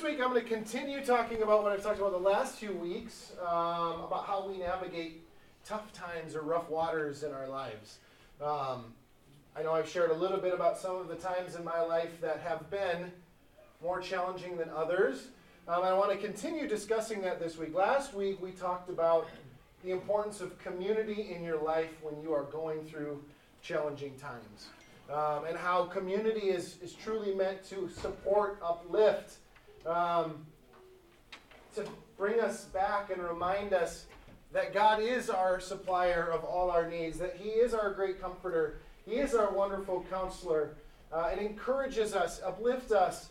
this week, I'm going to continue talking about what I've talked about the last few weeks um, about how we navigate tough times or rough waters in our lives. Um, I know I've shared a little bit about some of the times in my life that have been more challenging than others. Um, I want to continue discussing that this week. Last week, we talked about the importance of community in your life when you are going through challenging times. Um, and how community is, is truly meant to support, uplift, um, to bring us back and remind us that God is our supplier of all our needs, that He is our great comforter, He is our wonderful counselor. Uh, it encourages us, uplifts us.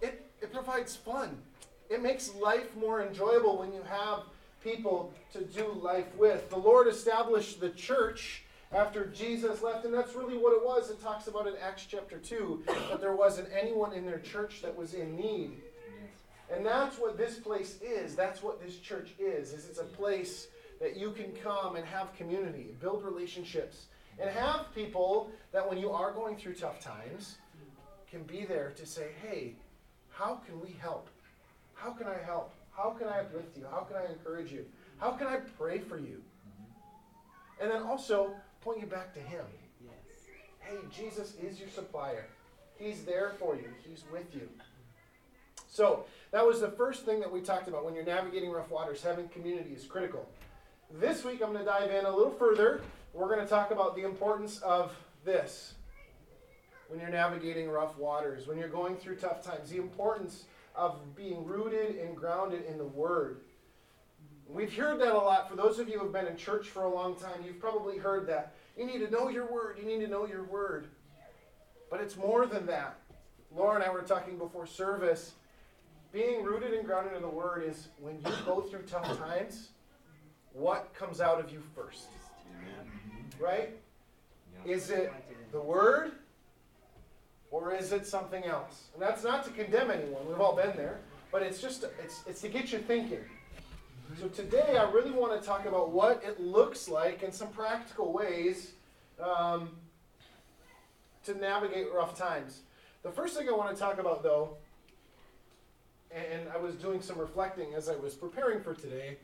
It, it provides fun. It makes life more enjoyable when you have people to do life with. The Lord established the church after Jesus left, and that's really what it was. It talks about in Acts chapter 2 that there wasn't anyone in their church that was in need. And that's what this place is. That's what this church is. Is it's a place that you can come and have community, build relationships, and have people that when you are going through tough times can be there to say, "Hey, how can we help? How can I help? How can I uplift you? How can I encourage you? How can I pray for you?" And then also point you back to him. Yes. Hey, Jesus is your supplier. He's there for you. He's with you. So, that was the first thing that we talked about when you're navigating rough waters. Having community is critical. This week, I'm going to dive in a little further. We're going to talk about the importance of this when you're navigating rough waters, when you're going through tough times, the importance of being rooted and grounded in the Word. We've heard that a lot. For those of you who have been in church for a long time, you've probably heard that. You need to know your Word. You need to know your Word. But it's more than that. Laura and I were talking before service being rooted and grounded in the Word is when you go through tough times, what comes out of you first? Right? Is it the Word or is it something else? And that's not to condemn anyone. We've all been there. But it's just, it's, it's to get you thinking. So today I really want to talk about what it looks like in some practical ways um, to navigate rough times. The first thing I want to talk about, though, and I was doing some reflecting as I was preparing for today.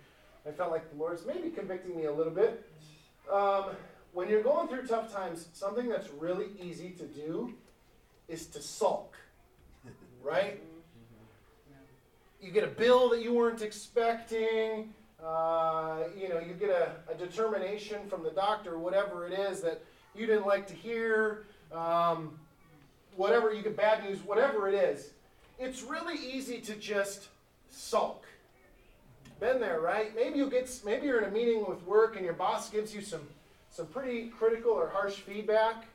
I felt like the Lord's maybe convicting me a little bit. Um, when you're going through tough times, something that's really easy to do is to sulk, right? You get a bill that you weren't expecting. Uh, you know, you get a, a, determination from the doctor, whatever it is that you didn't like to hear. Um, whatever you get bad news, whatever it is it's really easy to just sulk. Been there, right? Maybe you get maybe you're in a meeting with work and your boss gives you some some pretty critical or harsh feedback.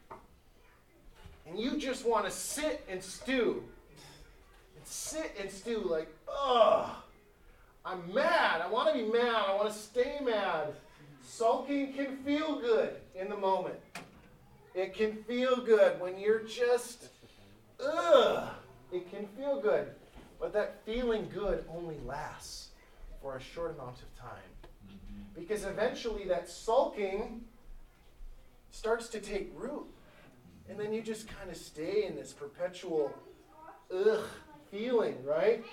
And you just want to sit and stew. Sit and stew like, ugh. I'm mad. I want to be mad. I want to stay mad. Sulking can feel good in the moment. It can feel good when you're just, ugh. It can feel good, but that feeling good only lasts for a short amount of time. Because eventually that sulking starts to take root. And then you just kind of stay in this perpetual ugh feeling, right?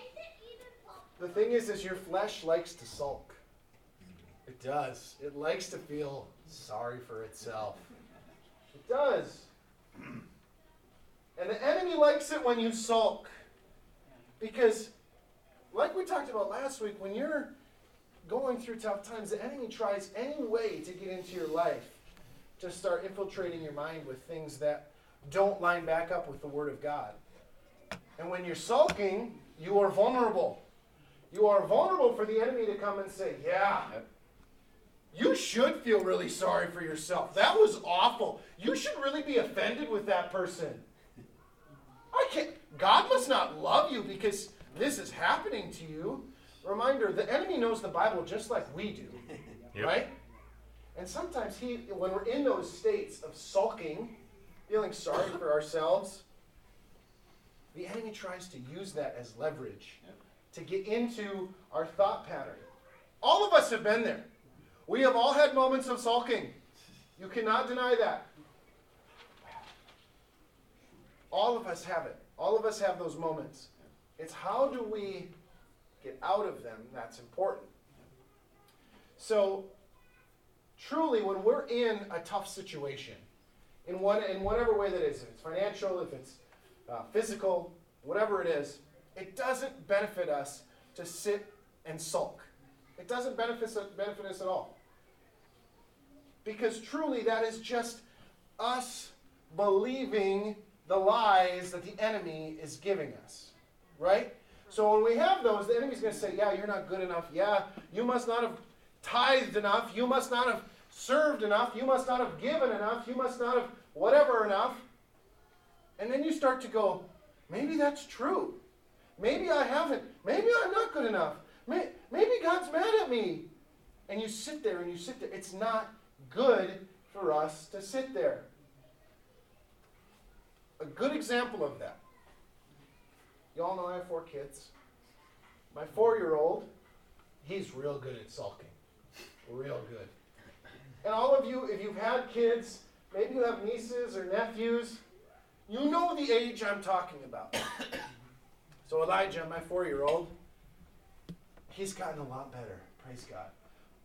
The thing is, is your flesh likes to sulk. It does. It likes to feel sorry for itself. It does. And the enemy likes it when you sulk. Because, like we talked about last week, when you're going through tough times, the enemy tries any way to get into your life to start infiltrating your mind with things that don't line back up with the Word of God. And when you're sulking, you are vulnerable. You are vulnerable for the enemy to come and say, Yeah, you should feel really sorry for yourself. That was awful. You should really be offended with that person. I can't. God must not love you because this is happening to you. Reminder: the enemy knows the Bible just like we do, yep. right? And sometimes he, when we're in those states of sulking, feeling sorry for ourselves, the enemy tries to use that as leverage yep. to get into our thought pattern. All of us have been there. We have all had moments of sulking. You cannot deny that. All of us have it. All of us have those moments. It's how do we get out of them that's important. So, truly, when we're in a tough situation, in, one, in whatever way that is, if it's financial, if it's uh, physical, whatever it is, it doesn't benefit us to sit and sulk. It doesn't benefit, benefit us at all. Because truly, that is just us believing the lies that the enemy is giving us. Right? So when we have those, the enemy's going to say, Yeah, you're not good enough. Yeah, you must not have tithed enough. You must not have served enough. You must not have given enough. You must not have whatever enough. And then you start to go, Maybe that's true. Maybe I haven't. Maybe I'm not good enough. Maybe God's mad at me. And you sit there and you sit there. It's not good for us to sit there. A good example of that. You all know I have four kids. My four year old, he's real good at sulking. Real good. And all of you, if you've had kids, maybe you have nieces or nephews, you know the age I'm talking about. so Elijah, my four year old, he's gotten a lot better. Praise God.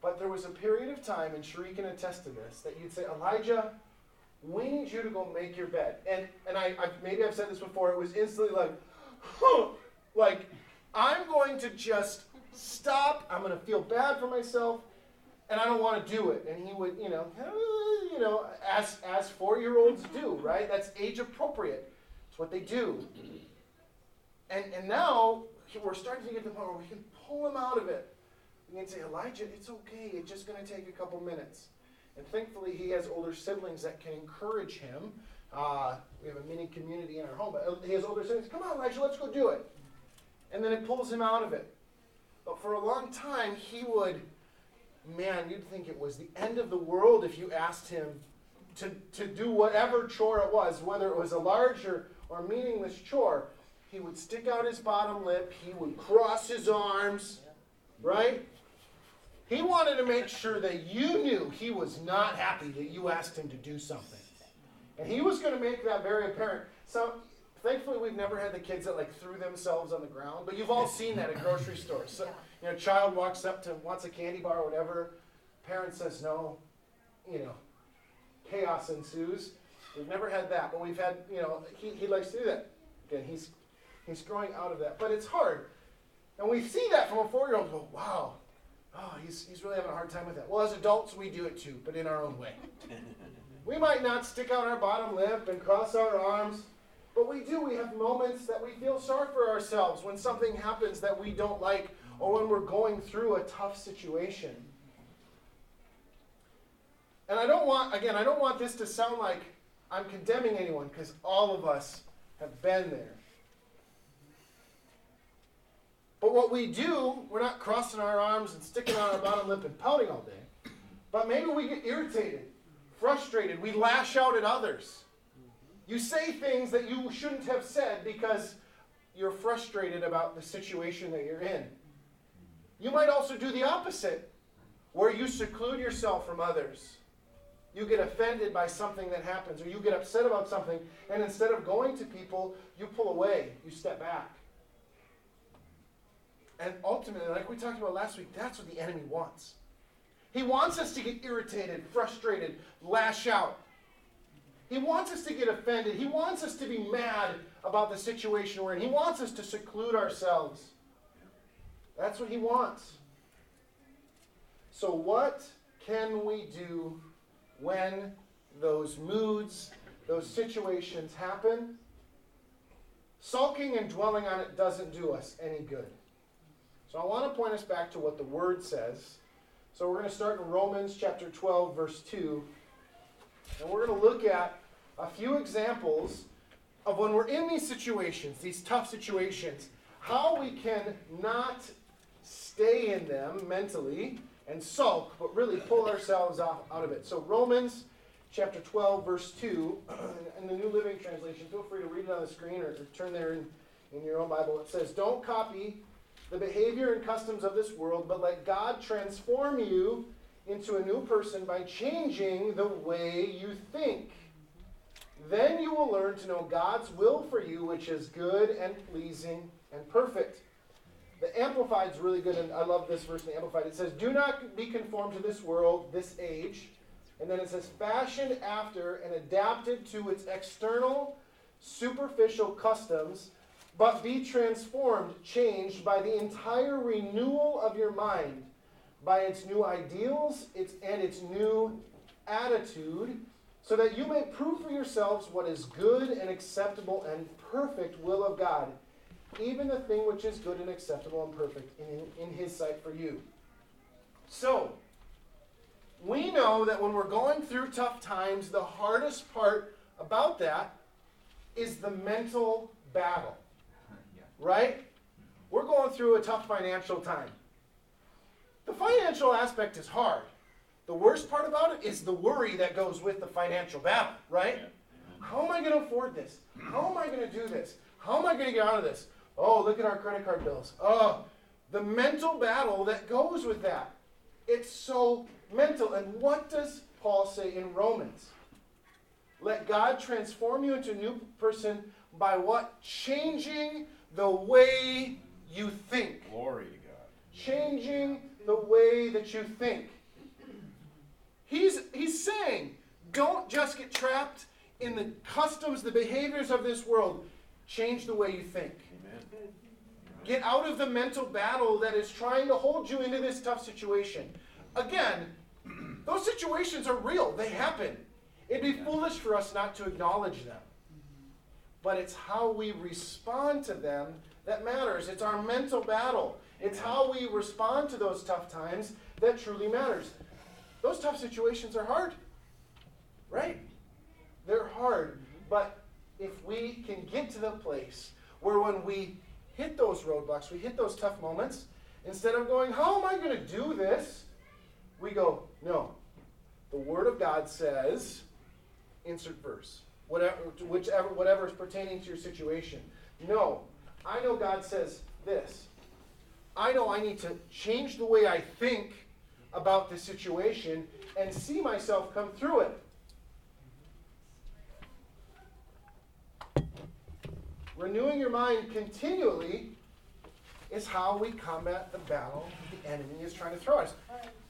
But there was a period of time, and Sheree can attest to this, that you'd say, Elijah, we need you to go make your bed. And and I, I maybe I've said this before, it was instantly like, huh, like I'm going to just stop. I'm going to feel bad for myself, and I don't want to do it. And he would, you know, you know, as as four year olds do, right? That's age appropriate. It's what they do. And and now we're starting to get to the point where we can pull him out of it. We can say, Elijah, it's okay. It's just going to take a couple minutes. And thankfully, he has older siblings that can encourage him. Uh, we have a mini community in our home, but uh, he has older siblings. Come on, Elijah, let's go do it. And then it pulls him out of it. But for a long time, he would, man, you'd think it was the end of the world if you asked him to, to do whatever chore it was, whether it was a large or, or meaningless chore. He would stick out his bottom lip, he would cross his arms, right? He wanted to make sure that you knew he was not happy that you asked him to do something. And he was going to make that very apparent. So, thankfully, we've never had the kids that like threw themselves on the ground, but you've all seen that at grocery stores. So, you know, child walks up to wants a candy bar or whatever, parent says no, you know, chaos ensues. We've never had that, but we've had, you know, he, he likes to do that. Again, he's he's growing out of that. But it's hard. And we see that from a four year old go, wow, oh, he's, he's really having a hard time with that. Well, as adults, we do it too, but in our own way. we might not stick out our bottom lip and cross our arms, but we do. We have moments that we feel sorry for ourselves when something happens that we don't like or when we're going through a tough situation. And I don't want, again, I don't want this to sound like I'm condemning anyone because all of us have been there. But what we do, we're not crossing our arms and sticking out our bottom lip and pouting all day. But maybe we get irritated, frustrated, we lash out at others. You say things that you shouldn't have said because you're frustrated about the situation that you're in. You might also do the opposite, where you seclude yourself from others. You get offended by something that happens, or you get upset about something, and instead of going to people, you pull away, you step back. And ultimately, like we talked about last week, that's what the enemy wants. He wants us to get irritated, frustrated, lash out. He wants us to get offended. He wants us to be mad about the situation we're in. He wants us to seclude ourselves. That's what he wants. So, what can we do when those moods, those situations happen? Sulking and dwelling on it doesn't do us any good. So I want to point us back to what the Word says. So we're going to start in Romans chapter 12, verse 2. And we're going to look at a few examples of when we're in these situations, these tough situations, how we can not stay in them mentally and sulk, but really pull ourselves out, out of it. So Romans chapter 12, verse 2, in the New Living Translation, feel free to read it on the screen or, turn there in, in your own Bible. It says, Don't copy the behavior and customs of this world, but let God transform you into a new person by changing the way you think. Then you will learn to know God's will for you, which is good and pleasing and perfect. The Amplified is really good, and I love this verse in the Amplified. It says, Do not be conformed to this world, this age. And then it says, Fashioned after and adapted to its external, superficial customs, but be transformed, changed by the entire renewal of your mind, by its new ideals its, and its new attitude, so that you may prove for yourselves what is good and acceptable and perfect will of God even the thing which is good and acceptable and perfect in, in his sight for you. So, we know that when we're going through tough times, the hardest part about that is the mental battle. Right? We're going through a tough financial time. The financial aspect is hard. The worst part about it is the worry that goes with the financial battle, right? How am I going to afford this? How am I going to do this? How am I going to get out of this? Oh, look at our credit card bills. Oh, the mental battle that goes with that. It's so mental. And what does Paul say in Romans? Let God transform you into a new person by what? Changing the way you think. Glory to God. Changing the way that you think. He's, he's saying, don't just get trapped in the customs, the behaviors of this world. Change the way you think. Get out of the mental battle that is trying to hold you into this tough situation. Again, those situations are real, they happen. It'd be foolish for us not to acknowledge them. But it's how we respond to them that matters. It's our mental battle. It's how we respond to those tough times that truly matters. Those tough situations are hard, right? They're hard. Mm-hmm. But if we can get to the place where when we hit those roadblocks, we hit those tough moments, instead of going, How am I going to do this? We go, No. The Word of God says, insert verse, whatever, whichever, whatever is pertaining to your situation. No. I know God says this. I know I need to change the way I think about the situation and see myself come through it. Renewing your mind continually is how we combat the battle the enemy is trying to throw us.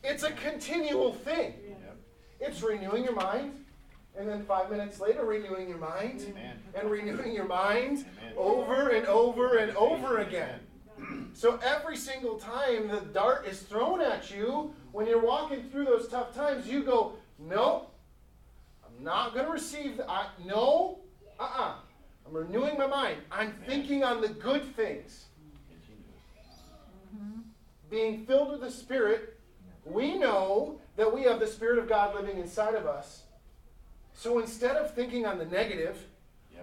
It's a continual thing. It's renewing your mind, and then five minutes later, renewing your mind, Amen. and renewing your mind Amen. over and over and over again. So every single time the dart is thrown at you, when you're walking through those tough times, you go, No, I'm not going to receive that. No, uh uh-uh. uh I'm renewing my mind. I'm thinking on the good things. Mm-hmm. Being filled with the Spirit, we know that we have the Spirit of God living inside of us. So instead of thinking on the negative,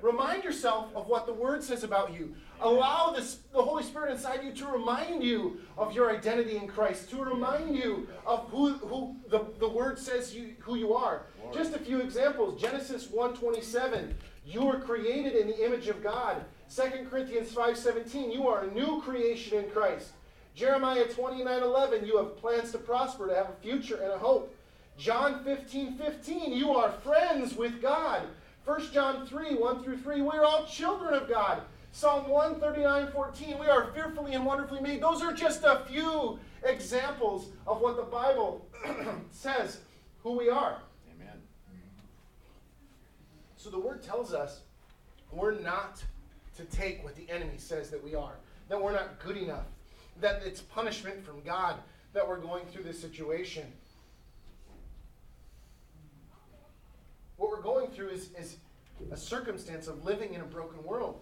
remind yourself of what the Word says about you. Allow this, the Holy Spirit inside you to remind you of your identity in Christ, to remind you of who, who the, the Word says you, who you are. Just a few examples. Genesis 1.27 you were created in the image of God. 2 Corinthians 5:17, you are a new creation in Christ. Jeremiah 29:11, you have plans to prosper, to have a future and a hope. John 15, 15, you are friends with God. 1 John 3, 1 through 3, we are all children of God. Psalm 139, 14, we are fearfully and wonderfully made. Those are just a few examples of what the Bible says who we are. So the word tells us we're not to take what the enemy says that we are, that we're not good enough, that it's punishment from God that we're going through this situation. What we're going through is, is a circumstance of living in a broken world.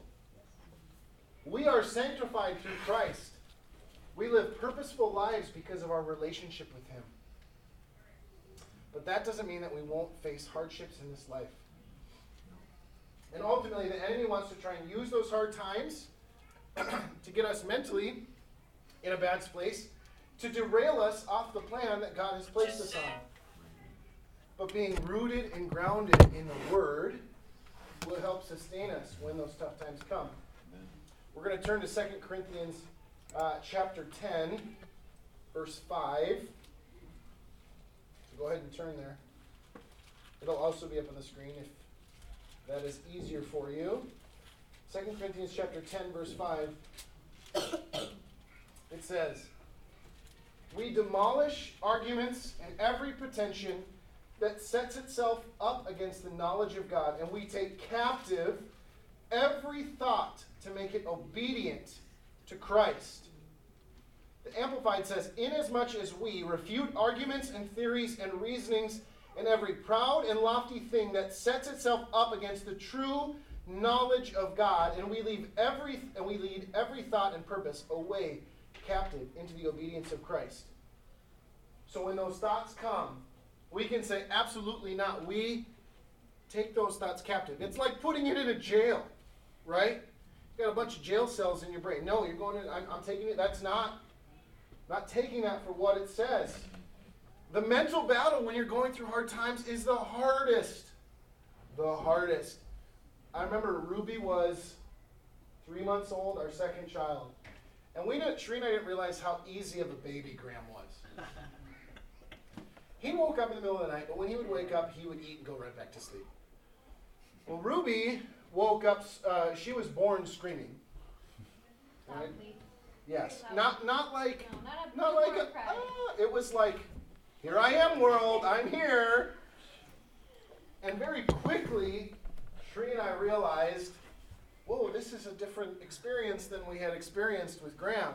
We are sanctified through Christ. We live purposeful lives because of our relationship with Him. But that doesn't mean that we won't face hardships in this life. And ultimately, the enemy wants to try and use those hard times to get us mentally in a bad place, to derail us off the plan that God has placed us on. But being rooted and grounded in the Word will help sustain us when those tough times come. Amen. We're going to turn to 2 Corinthians uh, chapter 10, verse 5. So go ahead and turn there. It'll also be up on the screen if that is easier for you. 2 Corinthians chapter 10, verse 5. it says, We demolish arguments and every pretension that sets itself up against the knowledge of God, and we take captive every thought to make it obedient to Christ. The Amplified says, Inasmuch as we refute arguments and theories and reasonings and every proud and lofty thing that sets itself up against the true knowledge of God, and we leave every and we lead every thought and purpose away captive into the obedience of Christ. So when those thoughts come, we can say, absolutely not. We take those thoughts captive. It's like putting it in a jail, right? You got a bunch of jail cells in your brain. No, you're going to, I'm, I'm taking it. That's not, not taking that for what it says. The mental battle when you're going through hard times is the hardest. The hardest. I remember Ruby was three months old, our second child. And we didn't, Shereen and I didn't realize how easy of a baby Graham was. he woke up in the middle of the night, but when he would wake up, he would eat and go right back to sleep. Well, Ruby woke up, uh, she was born screaming. Right? Yes. Not, not like, No, not not like a, ah, it was like, here I am, world, I'm here. And very quickly, Shree and I realized, whoa, this is a different experience than we had experienced with Graham.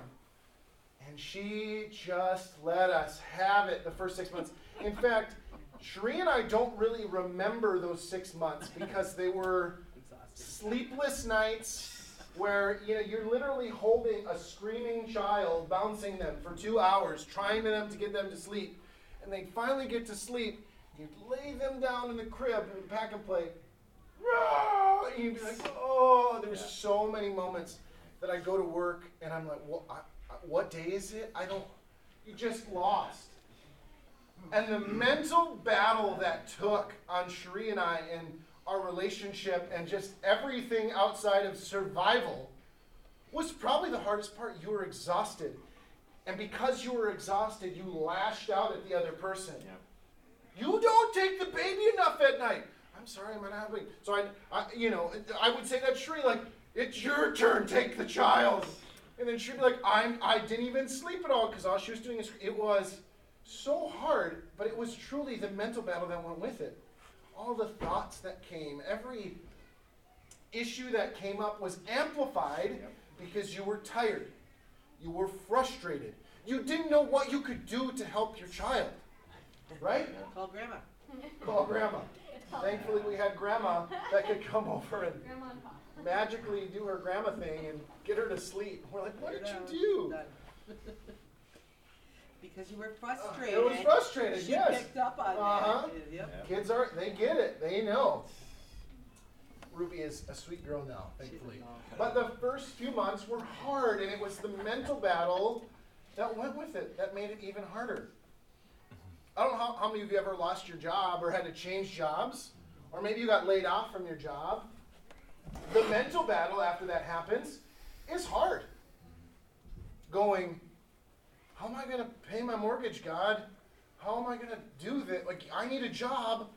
And she just let us have it the first six months. In fact, Shree and I don't really remember those six months because they were sleepless nights where you know you're literally holding a screaming child, bouncing them for two hours, trying to them to get them to sleep, and they finally get to sleep. You'd lay them down in the crib and pack and play. And you'd be like, oh, there was so many moments that I go to work and I'm like, what, I, I- what day is it? I don't. You just lost. And the mental battle that took on Cherie and I and our relationship and just everything outside of survival was probably the hardest part. You were exhausted. And because you were exhausted, you lashed out at the other person. You don't take the baby enough at night. I'm sorry, I'm not having. So I, I, you know, I would say that Shri like, it's your turn, take the child. And then she'd be like, I'm, I didn't even sleep at all because all she was doing is, it was so hard, but it was truly the mental battle that went with it. All the thoughts that came, every issue that came up was amplified because you were tired. You were frustrated. You didn't know what you could do to help your child. Right? Call grandma. Call grandma. Thankfully, we had grandma that could come over and Grandma and Pop. magically do her grandma thing and get her to sleep. We're like, what did you do? Because you were Uh, frustrated. It was frustrated, She yes. picked up on Uh-huh. that. Yep. Kids are, they get it. They know. Ruby is a sweet girl now, thankfully. But the first few months were hard, and it was the mental battle that went with it that made it even harder. I don't know how, how many of you ever lost your job or had to change jobs, or maybe you got laid off from your job. The mental battle after that happens is hard. Going, how am I going to pay my mortgage, God? How am I going to do this? Like, I need a job.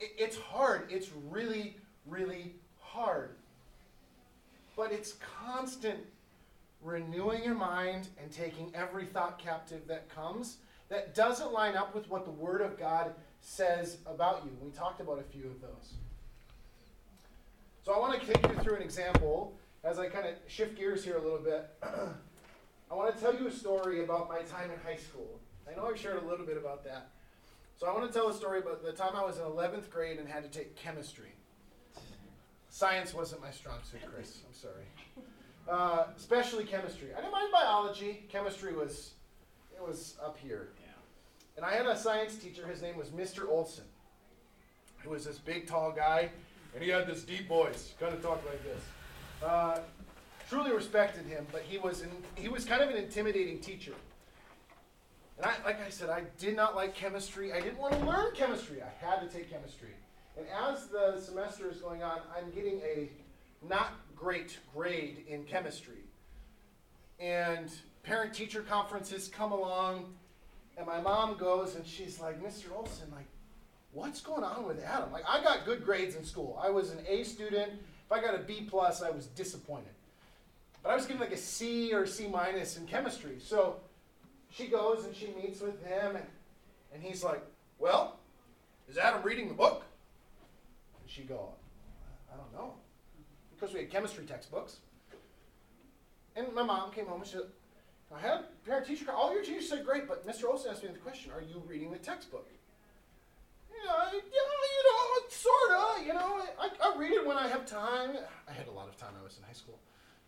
It's hard. It's really, really hard. But it's constant renewing your mind and taking every thought captive that comes that doesn't line up with what the Word of God says about you. We talked about a few of those. So I want to take you through an example as I kind of shift gears here a little bit. I want to tell you a story about my time in high school. I know I've shared a little bit about that. So I want to tell a story about the time I was in 11th grade and had to take chemistry. Science wasn't my strong suit, Chris. I'm sorry. Uh, especially chemistry. I didn't mind biology. Chemistry was, it was up here. And I had a science teacher. His name was Mr. Olson. He was this big, tall guy, and he had this deep voice. Kind of talked like this. Uh, truly respected him, but he was an, he was kind of an intimidating teacher. And I, like I said, I did not like chemistry. I didn't want to learn chemistry. I had to take chemistry. And as the semester is going on, I'm getting a not great grade in chemistry. And parent teacher conferences come along, and my mom goes and she's like, Mr. Olson, like, what's going on with Adam? Like, I got good grades in school. I was an A student. If I got a B plus, I was disappointed. but I was getting like a C or C minus in chemistry. So she goes and she meets with him, and, and he's like, Well, is Adam reading the book? She go, I don't know. Because we had chemistry textbooks. And my mom came home and she said, I had a parent teacher, all your teachers said great, but Mr. Olson asked me the question, are you reading the textbook? Yeah, I, yeah you know, sort of, you know, I, I read it when I have time. I had a lot of time, I was in high school.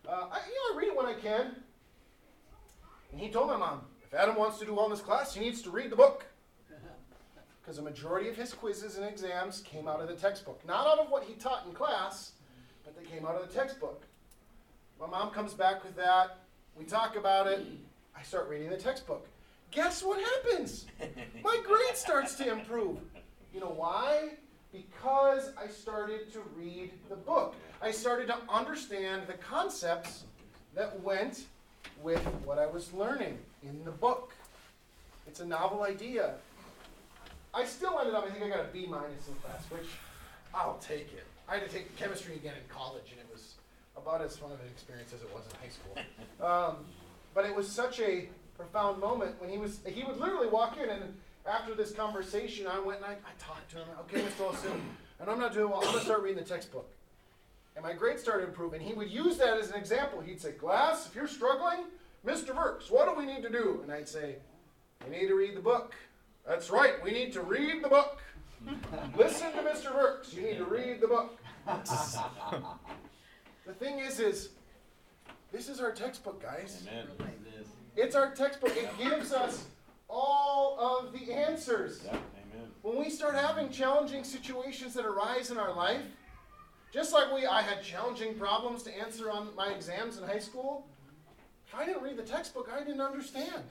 Uh, I, you know, I read it when I can. And he told my mom, if Adam wants to do well in this class, he needs to read the book. Because the majority of his quizzes and exams came out of the textbook. Not out of what he taught in class, but they came out of the textbook. My mom comes back with that. We talk about it. I start reading the textbook. Guess what happens? My grade starts to improve. You know why? Because I started to read the book. I started to understand the concepts that went with what I was learning in the book. It's a novel idea. I still ended up, I think I got a B minus in class, which I'll take it. I had to take chemistry again in college, and it was about as fun of an experience as it was in high school. Um, but it was such a profound moment when he was, he would literally walk in, and after this conversation, I went and I, I talked to him. Okay, Mr. Olson, and I'm not doing well. I'm going to start reading the textbook. And my grades started improving. He would use that as an example. He'd say, Glass, if you're struggling, Mr. Vircks, what do we need to do? And I'd say, We need to read the book. That's right, we need to read the book. Listen to Mr. Vircks. You need to read the book. the thing is, is this is our textbook, guys. Amen. It's our textbook. It gives us all of the answers. Yeah, amen. When we start having challenging situations that arise in our life, just like we I had challenging problems to answer on my exams in high school, if I didn't read the textbook, I didn't understand.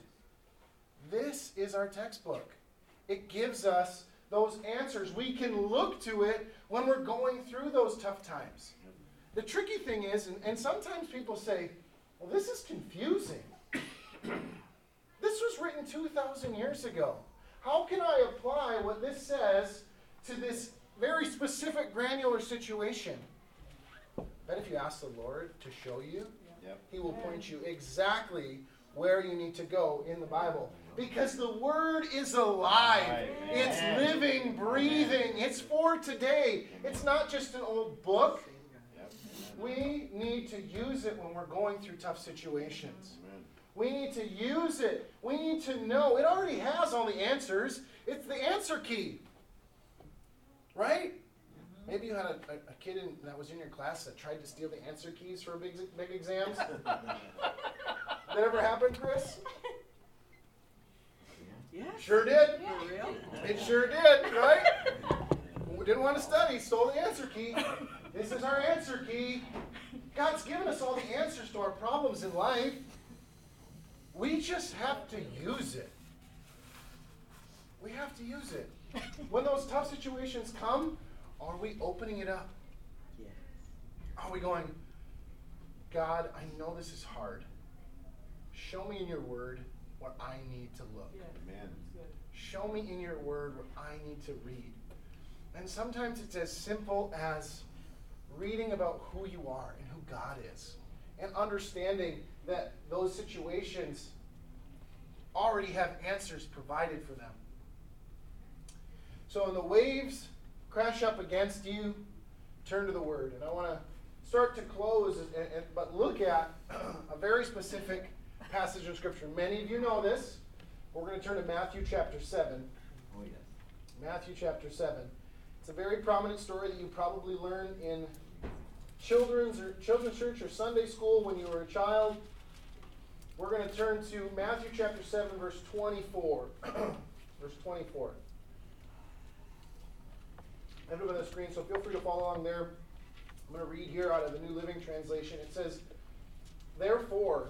This is our textbook. It gives us those answers. We can look to it when we're going through those tough times. The tricky thing is, and, and sometimes people say, well, this is confusing. this was written 2,000 years ago. How can I apply what this says to this very specific, granular situation? But if you ask the Lord to show you, Yep. He will point you exactly where you need to go in the Bible. Because the Word is alive. It's living, breathing. It's for today. It's not just an old book. We need to use it when we're going through tough situations. We need to use it. We need to know. It already has all the answers. It's the answer key. Right? Maybe you had a, a, a kid in, that was in your class that tried to steal the answer keys for big, big exams. that ever happen, Chris? Yeah. Sure did. For real? It sure did, right? We didn't want to study, stole the answer key. This is our answer key. God's given us all the answers to our problems in life. We just have to use it. We have to use it. When those tough situations come, are we opening it up? Yes. Are we going, God, I know this is hard. Show me in your word where I need to look. Amen. Show me in your word what I need to read. And sometimes it's as simple as reading about who you are and who God is, and understanding that those situations already have answers provided for them. So when the waves crash up against you, turn to the word. And I want to start to close, and, and, but look at a very specific passage of Scripture. Many of you know this. We're going to turn to Matthew chapter 7. Oh, yes. Matthew chapter 7. It's a very prominent story that you probably learned in children's or children's church or Sunday school when you were a child. We're going to turn to Matthew chapter 7 verse 24. verse 24. I have it on the screen, so feel free to follow along there. I'm going to read here out of the New Living Translation. It says, Therefore,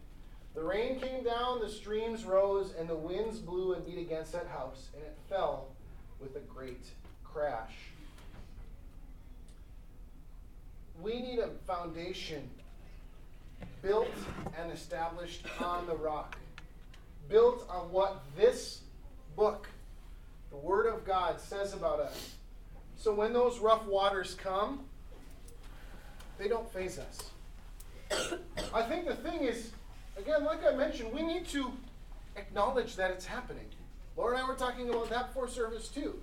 The rain came down, the streams rose, and the winds blew and beat against that house, and it fell with a great crash. We need a foundation built and established on the rock, built on what this book, the Word of God, says about us. So when those rough waters come, they don't phase us. I think the thing is, again, like I mentioned, we need to acknowledge that it's happening. Laura and I were talking about that before service too.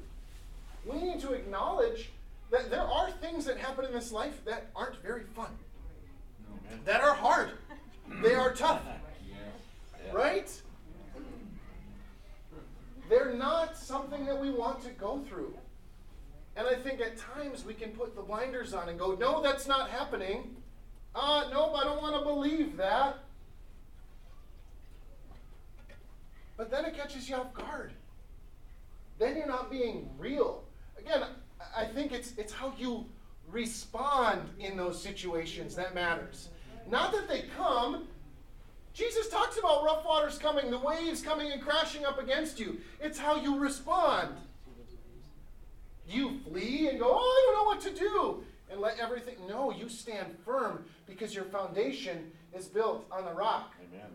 We need to acknowledge that there are things that happen in this life that aren't very fun, that are hard, they are tough, right? They're not something that we want to go through. And I think at times we can put the blinders on and go, no, that's not happening. Uh, nope, I don't want to believe that. But then it catches you off guard. Then you're not being real. Again, I think it's, it's how you respond in those situations that matters. Not that they come. Jesus talks about rough waters coming, the waves coming and crashing up against you. It's how you respond. You flee and go, oh, I don't know what to do, and let everything. No, you stand firm because your foundation is built on the rock. Amen.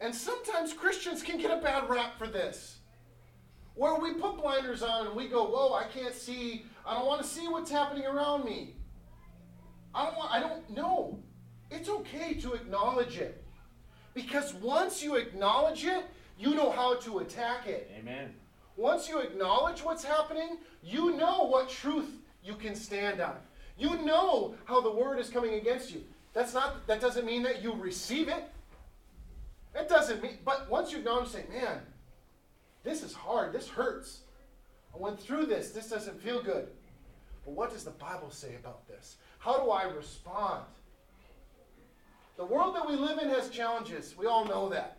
And sometimes Christians can get a bad rap for this. Where we put blinders on and we go, whoa, I can't see, I don't want to see what's happening around me. I don't want, I don't know. It's okay to acknowledge it. Because once you acknowledge it, you know how to attack it. Amen. Once you acknowledge what's happening, you know what truth you can stand on. You know how the word is coming against you. That's not that doesn't mean that you receive it. It doesn't mean but once you acknowledge and say, man, this is hard, this hurts. I went through this, this doesn't feel good. But what does the Bible say about this? How do I respond? The world that we live in has challenges. We all know that.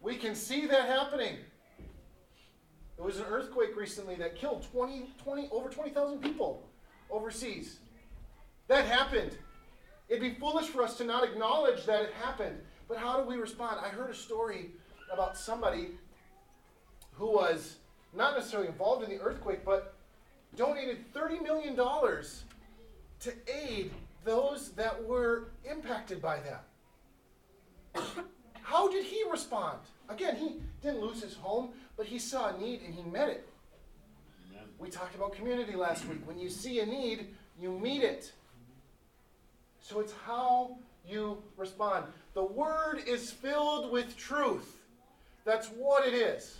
We can see that happening. There was an earthquake recently that killed 20, 20 over 20,000 people overseas. That happened. It'd be foolish for us to not acknowledge that it happened. But how do we respond? I heard a story about somebody who was not necessarily involved in the earthquake, but donated $30 million to aid those that were impacted by that. How did he respond? Again, he didn't lose his home, but he saw a need and he met it. Amen. We talked about community last week. When you see a need, you meet it. So it's how you respond. The word is filled with truth. That's what it is.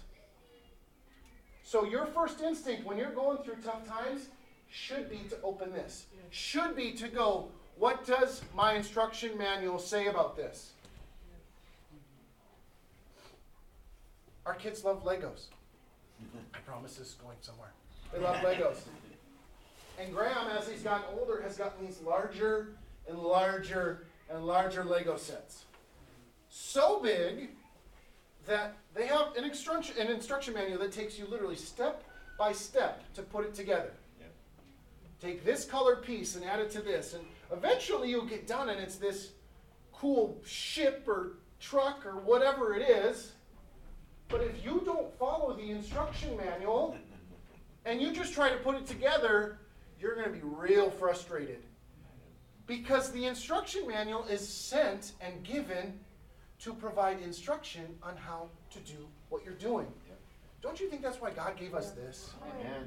So your first instinct when you're going through tough times should be to open this. Should be to go, what does my instruction manual say about this? Our kids love Legos. I promise this is going somewhere. They love Legos. And Graham, as he's gotten older, has gotten these larger and larger and larger Lego sets. So big that they have an instruction, an instruction manual that takes you literally step by step to put it together. Take this colored piece and add it to this, and eventually you'll get done, and it's this cool ship or truck or whatever it is but if you don't follow the instruction manual and you just try to put it together, you're going to be real frustrated. Because the instruction manual is sent and given to provide instruction on how to do what you're doing. Don't you think that's why God gave us this? Amen.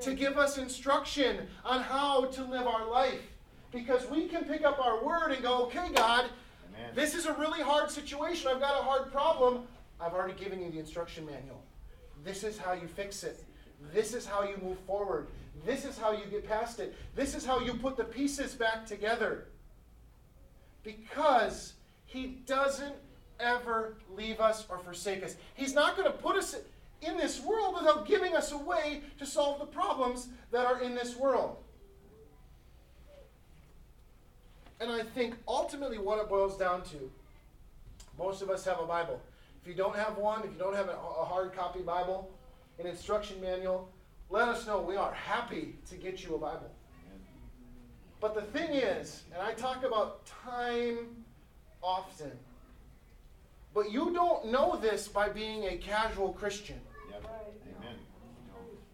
To give us instruction on how to live our life. Because we can pick up our word and go, okay, God, Amen. this is a really hard situation. I've got a hard problem. I've already given you the instruction manual. This is how you fix it. This is how you move forward. This is how you get past it. This is how you put the pieces back together. Because He doesn't ever leave us or forsake us. He's not going to put us in this world without giving us a way to solve the problems that are in this world. And I think ultimately what it boils down to most of us have a Bible. If you don't have one, if you don't have a, hard copy Bible, an instruction manual, let us know. We are happy to get you a Bible. But the thing is, and I talk about time often. But you don't know this by being a casual Christian. Yep. Amen.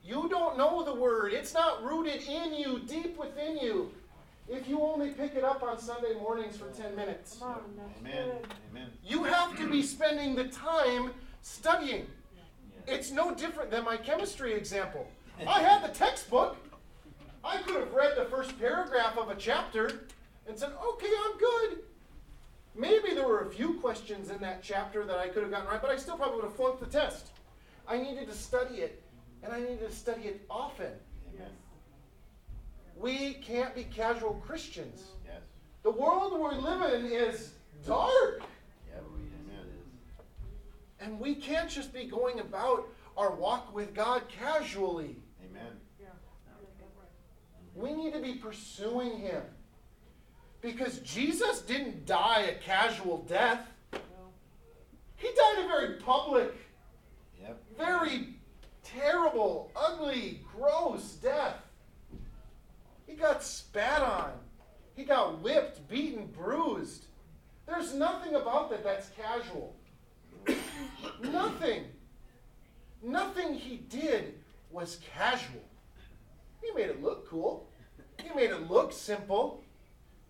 You don't know the word. It's not rooted in you, deep within you. If you only pick it up on Sunday mornings for 10 minutes. Come on, Amen. good. Amen. You have to be spending the time studying. It's no different than my chemistry example. I had the textbook. I could have read the first paragraph of a chapter and said, okay, I'm good. Maybe there were a few questions in that chapter that I could have gotten right, but I still probably would have flunked the test. I needed to study it, and I needed to study it often. Amen. We can't be casual Christians. Yes. The world we live in is dark. And we can't just be going about our walk with God casually. We need to be pursuing Him. Because Jesus didn't die a casual death, No. He died a very public, Yep. very terrible, ugly, gross death. He got spat on, he got whipped, beaten, bruised. There's nothing about that that's casual. Nothing. Nothing he did was casual. He made it look cool. He made it look simple.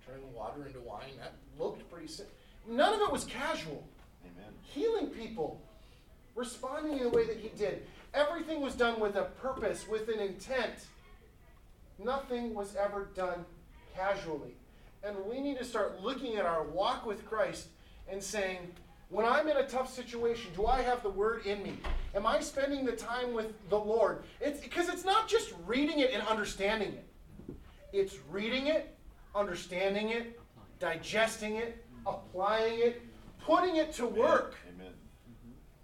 Turning water into wine, that looked pretty simple. None of it was casual. Amen. Healing people, responding in the way that he did. Everything was done with a purpose, with an intent. Nothing was ever done casually. And we need to start looking at our walk with Christ and saying, when I'm in a tough situation, do I have the word in me? Am I spending the time with the Lord? It's because it's not just reading it and understanding it. It's reading it, understanding it, digesting it, applying it, putting it to work. Amen.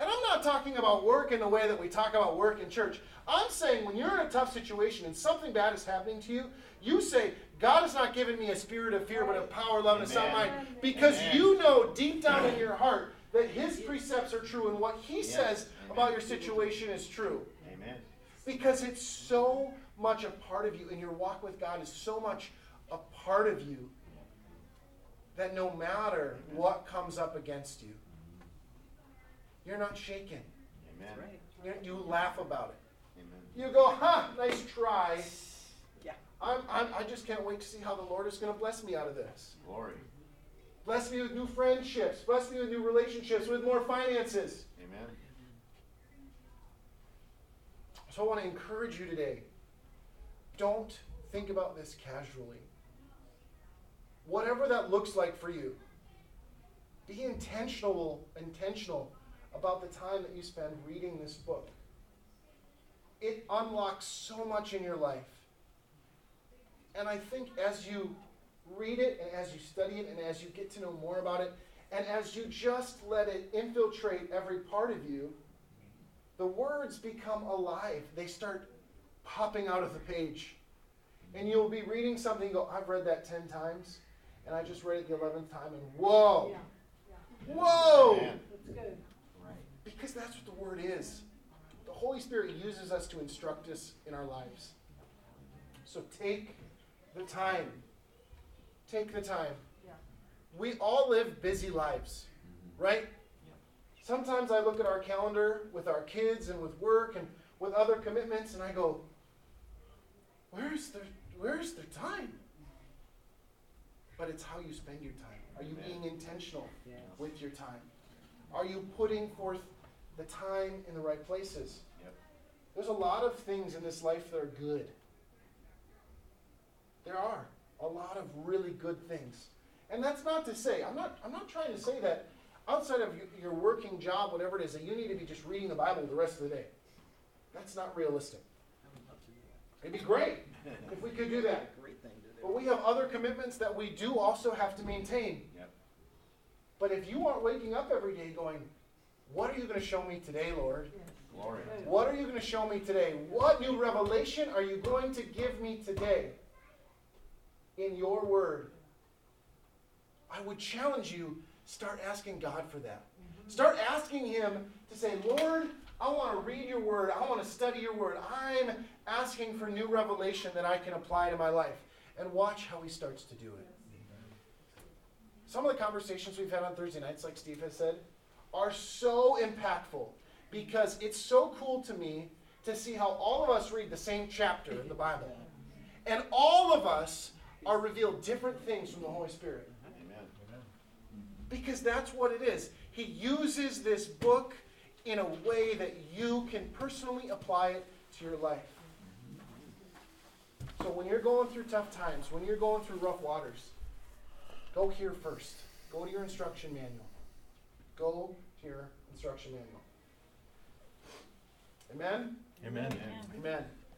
And I'm not talking about work in the way that we talk about work in church. I'm saying when you're in a tough situation and something bad is happening to you, you say, God has not given me a spirit of fear, but of power, love, and a sound mind. Because Amen. you know deep down in your heart that His precepts are true and what He Yes. says Amen. about your situation is true. Amen. Because it's so much a part of you, and your walk with God is so much a part of you that no matter what comes up against you, you're not shaken. Amen. You, you laugh about it. Amen. You go, huh, nice try. Yeah. I'm, I'm, I just can't wait to see how the Lord is going to bless me out of this. Glory. Bless me with new friendships. Bless me with new relationships, with more finances. Amen. So I want to encourage you today. Don't think about this casually. Whatever that looks like for you, be intentional, intentional about the time that you spend reading this book. It unlocks so much in your life. And I think as you read it and as you study it and as you get to know more about it, and as you just let it infiltrate every part of you, the words become alive. They start popping out of the page. And you'll be reading something, you go, I've read that 10 times, and I just read it the 11th time, and whoa, Yeah. whoa! Amen. That's good. Right. Because that's what the Word is. The Holy Spirit uses us to instruct us in our lives. So take the time. Take the time. Yeah. We all live busy lives, mm-hmm. right? Sometimes I look at our calendar with our kids and with work and with other commitments, and I go, "Where's the Where's the time?" But it's how you spend your time. Are you being intentional Yes. with your time? Are you putting forth the time in the right places? Yep. There's a lot of things in this life that are good. There are a lot of really good things. And that's not to say, I'm not, I'm not trying to say that outside of your, your working job, whatever it is, that you need to be just reading the Bible the rest of the day. That's not realistic. I would love to do that. It'd be great if we could do that. Great thing to do. But we have other commitments that we do also have to maintain. Yep. But if you aren't waking up every day going, what are you going to show me today, Lord? Yes. Glory. What are you going to show me today? What new revelation are you going to give me today in your word? I would challenge you start asking God for that. Start asking Him to say, Lord, I want to read your word. I want to study your word. I'm asking for new revelation that I can apply to my life. And watch how He starts to do it. some of the conversations we've had on Thursday nights, like Steve has said, are so impactful because it's so cool to me to see how all of us read the same chapter in the Bible. And all of us are revealed different things from the Holy Spirit. Amen. Because that's what it is. He uses this book in a way that you can personally apply it to your life. So when you're going through tough times, when you're going through rough waters, go here first. Go to your instruction manual. Go to your instruction manual. Amen? Amen. Amen. Amen.